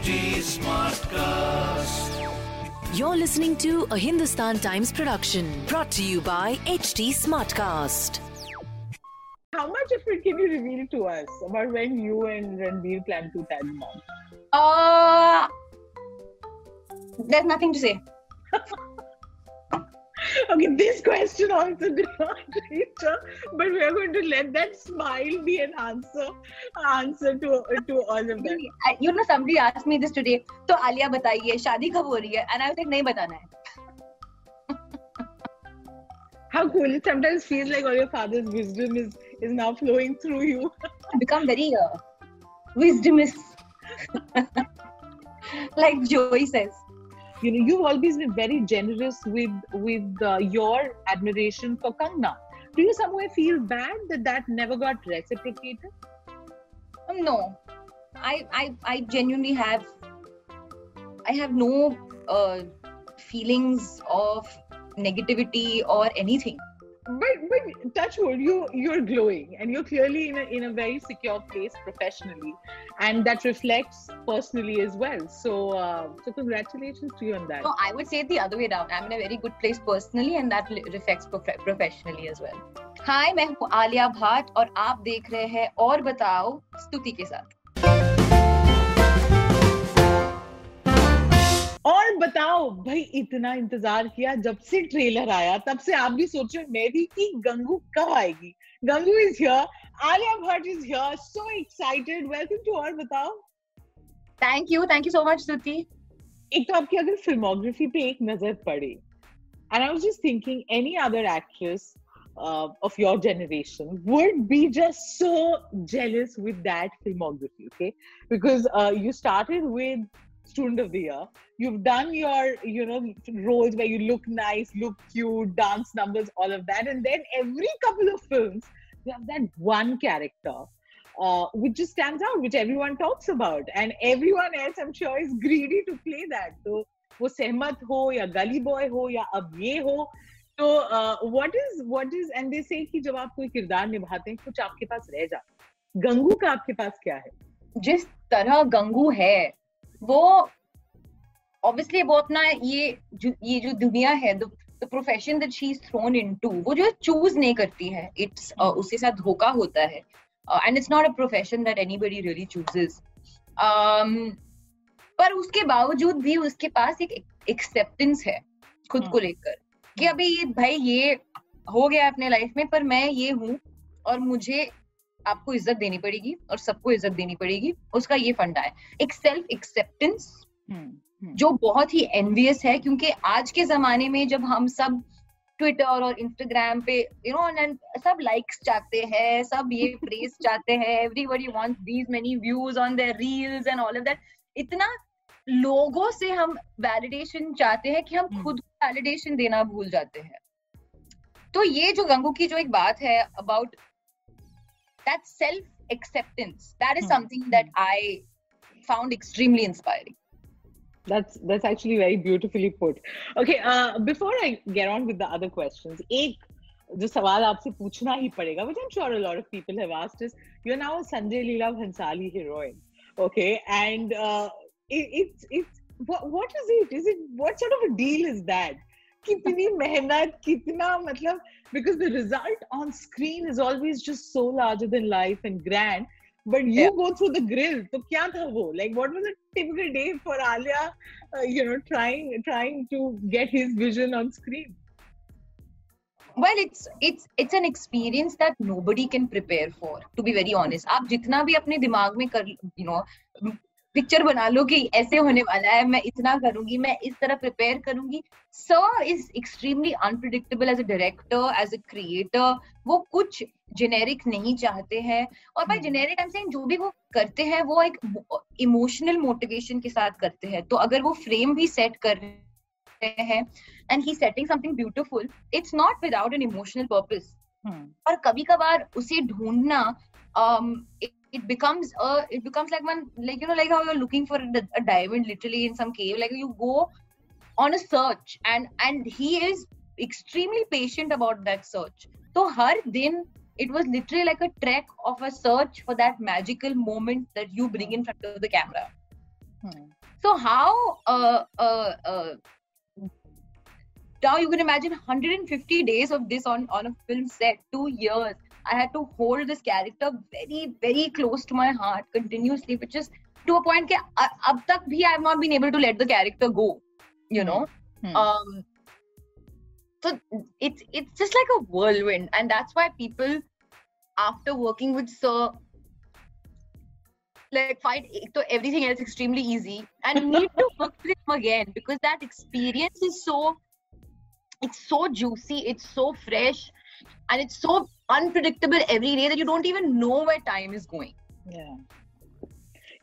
HT Smartcast. You're listening to a Hindustan Times production brought to you by HT Smartcast. How much of it can you reveal to us about when you and Ranbir plan to tag mom? Uh, there's nothing to say. Okay, this question also did not reach her, but we are going to let that smile be an answer answer to to all of them. I- You know, somebody asked me this today. तो आलिया बताइए शादी कब हो रही है? And I was like नहीं बताना है. How cool! It sometimes feels like all your father's wisdom is is now flowing through you. I become very uh, wisdomous, like Joey says. You know, you've always been very generous with with uh, your admiration for Kangna. Do you somewhere feel bad that that never got reciprocated? Um, no, I I I genuinely have. I have no uh, feelings of negativity or anything but but touch wood you you're glowing and you're clearly in a, in a very secure place professionally and that reflects personally as well so uh, so congratulations to you on that No, I would say it the other way around. I'm in a very good place personally, and that li- reflects prof- professionally as well. Hi, मैं हूँ आलिया भट्ट और आप देख रहे हैं और बताओ स्तुति के साथ और बताओ भाई इतना इंतज़ार किया जब से ट्रेलर आया तब से आप भी सोचो मैं भी कि गंगू कब आएगी? Gangu is here Alia Bhatt is here so excited welcome to और बताओ। Thank you thank you so much Shruti एक तो आपकी अगर फिल्मोग्राफी पे एक नज़र पड़े and I was just thinking any other actress of your generation would be just so jealous with that filmography okay because you started with Student of the Year, you've done your, you know, roles where you look nice, look cute, dance numbers, all of that, and then every couple of films, you have that one character. Uh, which just stands out, which everyone talks about, and everyone else, I'm sure, is greedy to play that. So, वो सहमत हो या गली boy हो या अब ये हो तो what is what is and they से कि जब आप कोई किरदार निभाते हैं कुछ आपके पास रह जाता है गंगू का आपके पास क्या है जिस तरह गंगू है वो ऑब्वियसली वो अपना ये जो ये जो दुनिया है the profession that she is thrown into वो जो चूज़ नहीं करती है इट्स uh, उसके साथ धोखा होता है। And it's not a profession that anybody really chooses पर उसके बावजूद भी उसके पास एक एक्सेप्टेंस है खुद को लेकर। कि अभी ये भाई ये हो गया अपने लाइफ में पर मैं ये हूँ और मुझे आपको इज़्ज़त देनी पड़ेगी और सबको इज़्ज़त देनी पड़ेगी उसका ये फंडा है। एक सेल्फ एक्सेप्टेंस जो बहुत ही एनवियस है क्योंकि आज के जमाने में जब हम सब ट्विटर और इंस्टाग्राम पे यू नो एंड सब लाइक्स चाहते हैं सब ये प्रेस चाहते हैं everybody wants these many views on their reels and all of that इतना लोगों से हम वैलिडेशन चाहते हैं कि हम हम्म। खुद वैलिडेशन देना भूल जाते हैं। तो ये जो गंगू की जो एक बात है about that self acceptance that is hmm, something that I found extremely inspiring that's that's actually very beautifully put okay uh, before i get on with the other questions एक जो सवाल आपसे पूछना ही पड़ेगा which i'm sure a lot of people have asked is you're now a sanjay leela bhansali heroine okay and uh, it, it's it's what, what is it is it what sort of a deal is that कितनी मेहनत कितना मतलब because the result on screen is always just so larger than life and grand but you go through the grill तो क्या था वो? Like what was a typical day for Alia you know trying trying to get his vision on screen Well, it's it's it's an experience that nobody can prepare for. To be very honest, आप जितना भी अपने दिमाग में कर, you know picture बना लो कि ऐसे होने वाला है मैं इतना करूँगी मैं इस तरह प्रिपेयर करूँगी। Sir is extremely unpredictable as a director as a creator वो कुछ जेनेरिक नहीं चाहते हैं। और भाई। जेनेरिक आई एम सेइंग जो भी वो करते हैं वो एक इमोशनल मोटिवेशन के साथ करते हैं। तो अगर वो फ्रेम भी सेट कर रहे हैं and he setting something beautiful it's not without an emotional purpose और कभी कभार उसे ढूंढना um it, it becomes uh it becomes like one like you know like how you're looking for a, a diamond literally in some cave like you go on a search and and he is extremely patient about that search so her din it was literally like a trek of a search for that magical moment that you bring in front of the camera Hmm. So how uh, uh, uh, now you can imagine 150 days of this on on a film set, two years. I had to hold this character very very close to my heart continuously, which is to a point that ab tak bhi I have not been able to let the character go. You know. Hmm. Um, so it's it's just like a whirlwind, and that's why people, after working with Sir, like find so everything else extremely easy and need to work with him again because that experience is so it's so juicy, it's so fresh, and it's so unpredictable every day that you don't even know where time is going. Yeah.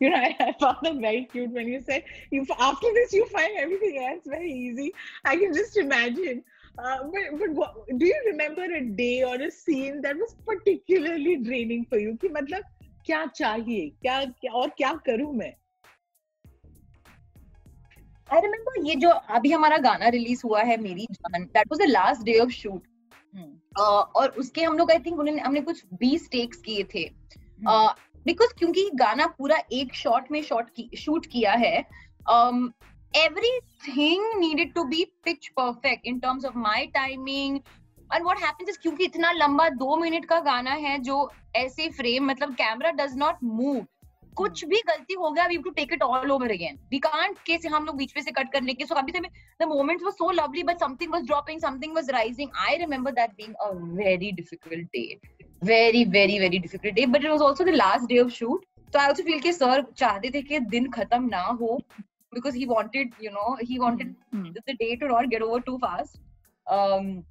You know, I, I found that very cute when you said you after this you find everything else very easy. I can just imagine. Uh, but but what, do you remember a day or a scene that was particularly draining for you? कि मतलब क्या चाहिए क्या, क्या और क्या करूं मैं आई रिमेम्बर ये जो अभी हमारा गाना रिलीज हुआ है मेरी जान that was the last day of shoot और उसके हम लोग आई थिंक उन्होंने हमने कुछ 20 टेक्स किए थे। बिकॉज़ uh, क्योंकि गाना पूरा एक शॉट में शॉट की शूट किया है everything needed to be pitch perfect in terms of my timing and what happens is क्योंकि इतना लंबा दो मिनट का गाना है जो ऐसे फ्रेम मतलब कैमरा डज नॉट मूव कुछ भी गलती हो गया we to take it all over again we can't के हम लोग बीच में से कट करने के सो अभी the moments were so lovely but something was dropping something was rising I remember that being a very difficult day very very very difficult day but it was also the last day of shoot तो I also feel के sir चाहते थे कि दिन खत्म ना हो because he know he wanted mm-hmm. the day to not get over too fast. Um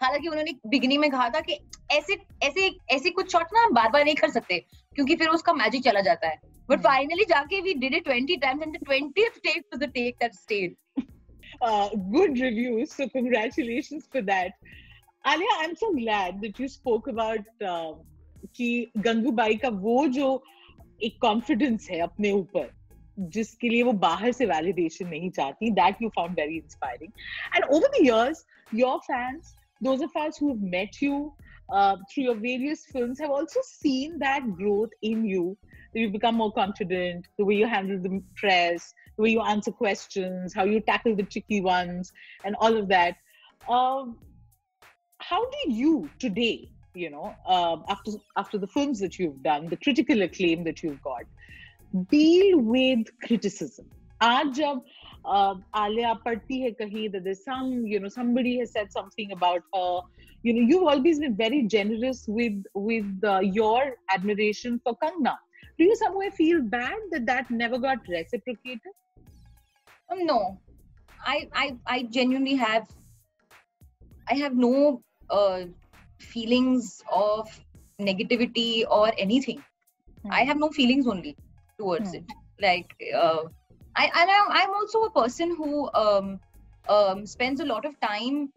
हालाँकि उन्होंने बिगनिंग में कहा था कि ऐसे ऐसे ऐसे कुछ शॉट ना हम बार बार नहीं कर सकते क्योंकि फिर उसका मैजिक चला जाता है। बट फाइनली जाके we did it 20 times and the 20th take was the take that stayed good reviews so congratulations for that. Alia I'm so glad that you spoke about uh, कि गंगूबाई का वो जो एक confidence है अपने ऊपर जिसके लिए वो बाहर से वैलिडेशन नहीं चाहती that you found very inspiring and over the years your fans those of us who have met you uh, through your various films have also seen that growth in you. You become more confident, the way you handle the press, the way you answer questions, how you tackle the tricky ones, and all of that. Um, how do you today, you know, uh, after after the films that you've done, the critical acclaim that you've got, deal with criticism? आज जब uh, Alia padti hai kahi that there's some, you know, somebody has said something about her. You know, you've always been very generous with with uh, your admiration for Kangna. Do you somewhere feel bad that that never got reciprocated? Um, no, I, I I genuinely have. I have no uh, feelings of negativity or anything. Hmm. I have no feelings only towards hmm. it. Like uh, I and I, am also a person who um, um, spends a lot of time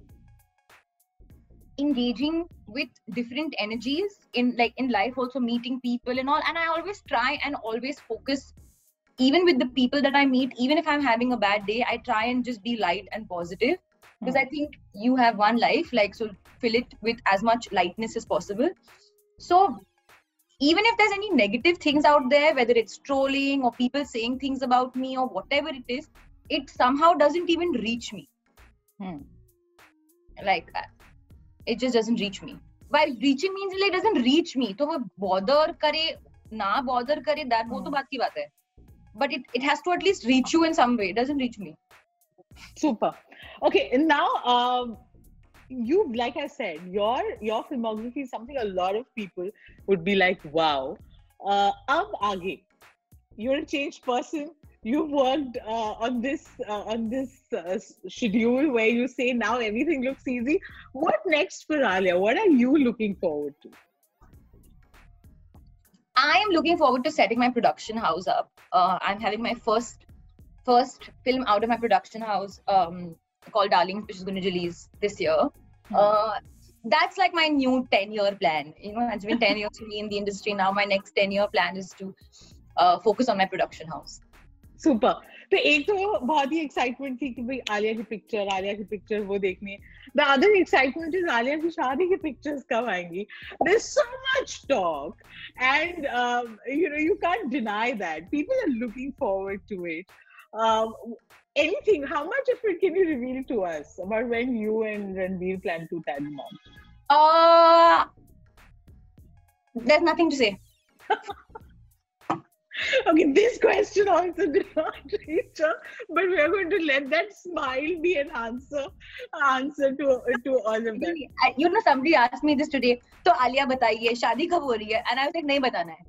engaging with different energies in like in life also meeting people and all. And i always try and always focus even with the people that i meet even if i'm having a bad day i try and just be light and positive. Because mm. i think you have one life like so fill it with as much lightness as possible. So even if there's any negative things out there, whether it's trolling or people saying things about me or whatever it is, it somehow doesn't even reach me. Hmm. Like that. It just doesn't reach me. By reaching means like it doesn't reach me. So bother kare, na bother kare, that hmm. wo to baat ki baat hai. But it, it has to at least reach you in some way. It doesn't reach me. Super. Okay, now um, you like i said your your filmography is something a lot of people would be like wow. Uh ab aage you're a changed person. You've worked uh, on this uh, on this uh, schedule where you say now everything looks easy. What next for alia? What are you looking forward to? I am looking forward to setting my production house up. Uh, i'm having my first first film out of my production house um, called Darling, which is going to release this year. Hmm. Uh, that's like my new 10 year plan. You know, it's been 10 years for me in the industry. Now, my next 10 year plan is to uh, focus on my production house. Super. तो एक तो बहुत ही excitement थी कि भाई आलिया की picture Alia की picture वो देखनी है the other excitement is Alia की शादी की पिक्चर्स कब आएंगी there so much talk and you know you can't deny that people are looking forward to it anything how much of it can you reveal to us about when you and Ranbir plan to tag mom Uh, there's nothing to say. Okay, this question also did not reach her, but we are going to let that smile be an answer answer to to all of them. I- You know, somebody asked me this today. तो आलिया बताइए शादी कब हो रही है? And I was like नहीं बताना है.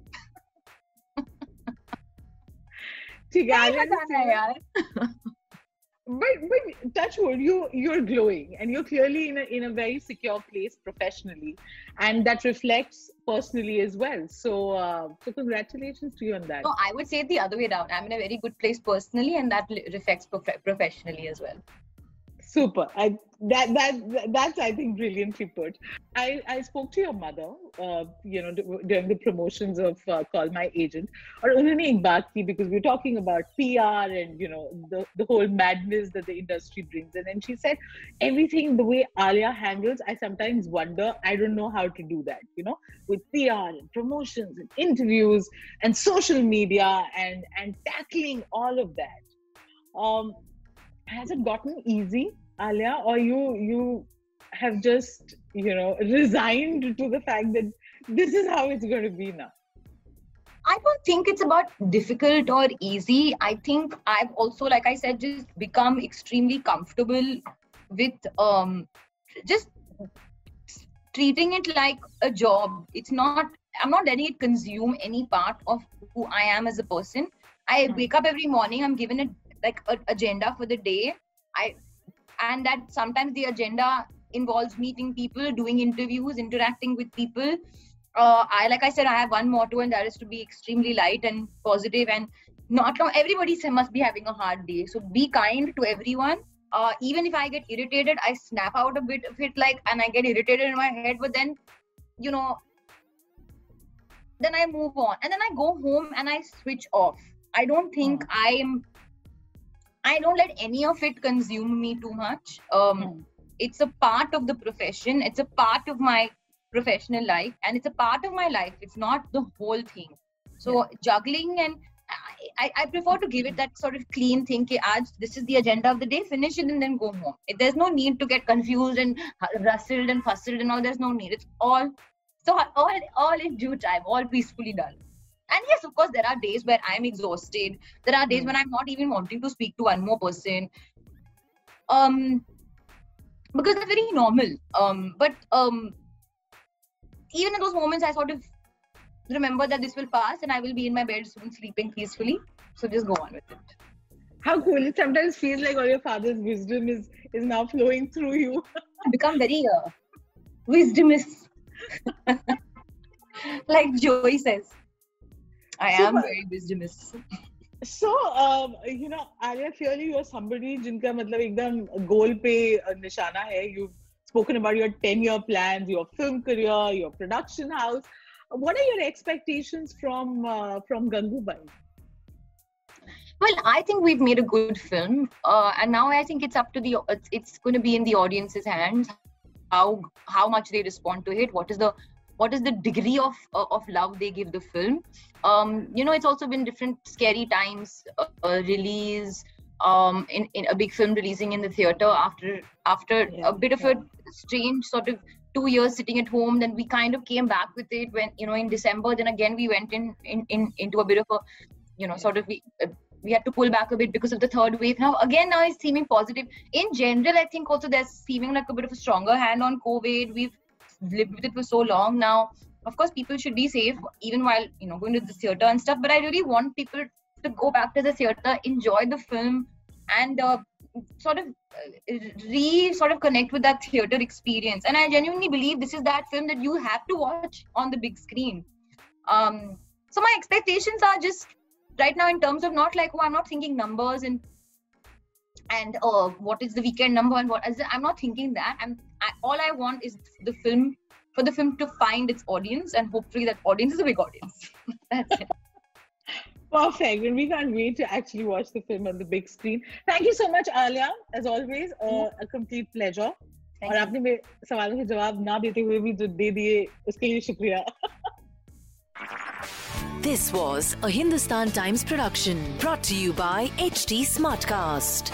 ठीक है, नहीं Alia ने बताना है said- यार. But but touch wood, you you're glowing and you're clearly in a in a very secure place professionally, and that reflects personally as well. So uh, so congratulations to you on that. No, I would say it the other way around. I'm in a very good place personally, and that li- reflects prof- professionally as well. super. I that that that's i think brilliantly put i i spoke to your mother uh, you know during the promotions of uh, call my agent. Or unhone ek ki because we're talking about pr and you know the the whole madness that the industry brings in. And she said everything the way alia handles i sometimes wonder i don't know how to do that you know with pr and promotions and interviews and social media and and tackling all of that. Um has it gotten easy? Alia or you you have just you know resigned to the fact that this is how it's going to be now I don't think it's about difficult or easy. I think I've also, like I said, just become extremely comfortable with um just treating it like a job. It's not. I'm not letting it consume any part of who I am as a person. I Hmm. wake up every morning. I'm given a like an agenda for the day. I and that sometimes the agenda involves meeting people, doing interviews, interacting with people uh, I like I said, I have one motto, and that is to be extremely light and positive, and not. Everybody must be having a hard day, so be kind to everyone. Uh, even if I get irritated, I snap out a bit of it, like, and I get irritated in my head, but then, you know, then I move on, and then I go home and I switch off. I don't think I'm. I don't let any of it consume me too much. Um, Hmm. It's a part of the profession. It's a part of my professional life and it's a part of my life. It's not the whole thing. So juggling and I, I, prefer to give it that sort of clean thing ki, aaj, this is the agenda of the day finish it and then go home. There's no need to get confused and rustled and fussed and all. There's no need. It's all so all all in due time all peacefully done and yes of course there are days where i'm exhausted there are days Hmm. when i'm not even wanting to speak to one more person um because that's very normal um but um even in those moments, I sort of remember that this will pass and I will be in my bed soon, sleeping peacefully. So just go on with it. how cool it sometimes feels like all your father's wisdom is is now flowing through you become very uh, wisdomous, like Joey says. I am Super. very wisdomous. so um, you know Alia clearly you're somebody जिनका मतलब एकदम गोल पे निशाना है you've spoken about your 10 year plans your film career your production house what are your expectations from uh, from Gangubai Well, I think we've made a good film, uh, and now I think it's up to the it's, it's going to be in the audience's hands how how much they respond to it. What is the what is the degree of uh, of love they give the film? Um, you know, it's also been different scary times. Uh, uh, release um, in in a big film releasing in the theater after after Yeah, a bit of a strange sort of two years sitting at home then we kind of came back with it when you know in december then again we went in in, in into a bit of a you know sort of we, uh, we had to pull back a bit because of the third wave now again now it's seeming positive in general i think also there's seeming like a bit of a stronger hand on covid we've lived with it for so long now of course people should be safe even while you know going to the theater and stuff but i really want people to go back to the theater enjoy the film and uh, sort of uh, re sort of connect with that theater experience. And i genuinely believe this is that film that you have to watch on the big screen. Um so my expectations are just right now in terms of not like oh i'm not thinking numbers and and uh, what is the weekend number and what i'm not thinking that. I'm I, all I want is the film for the film to find its audience, and hopefully that audience is a big audience. That's it. Perfect. And we can't wait to actually watch the film on the big screen. Thank you so much, Alia. As always, uh, a complete pleasure. और आपने मेरे सवालों के जवाब ना देते हुए भी जो दे दिए उसके लिए शुक्रिया This was a Hindustan Times production brought to you by HT Smartcast.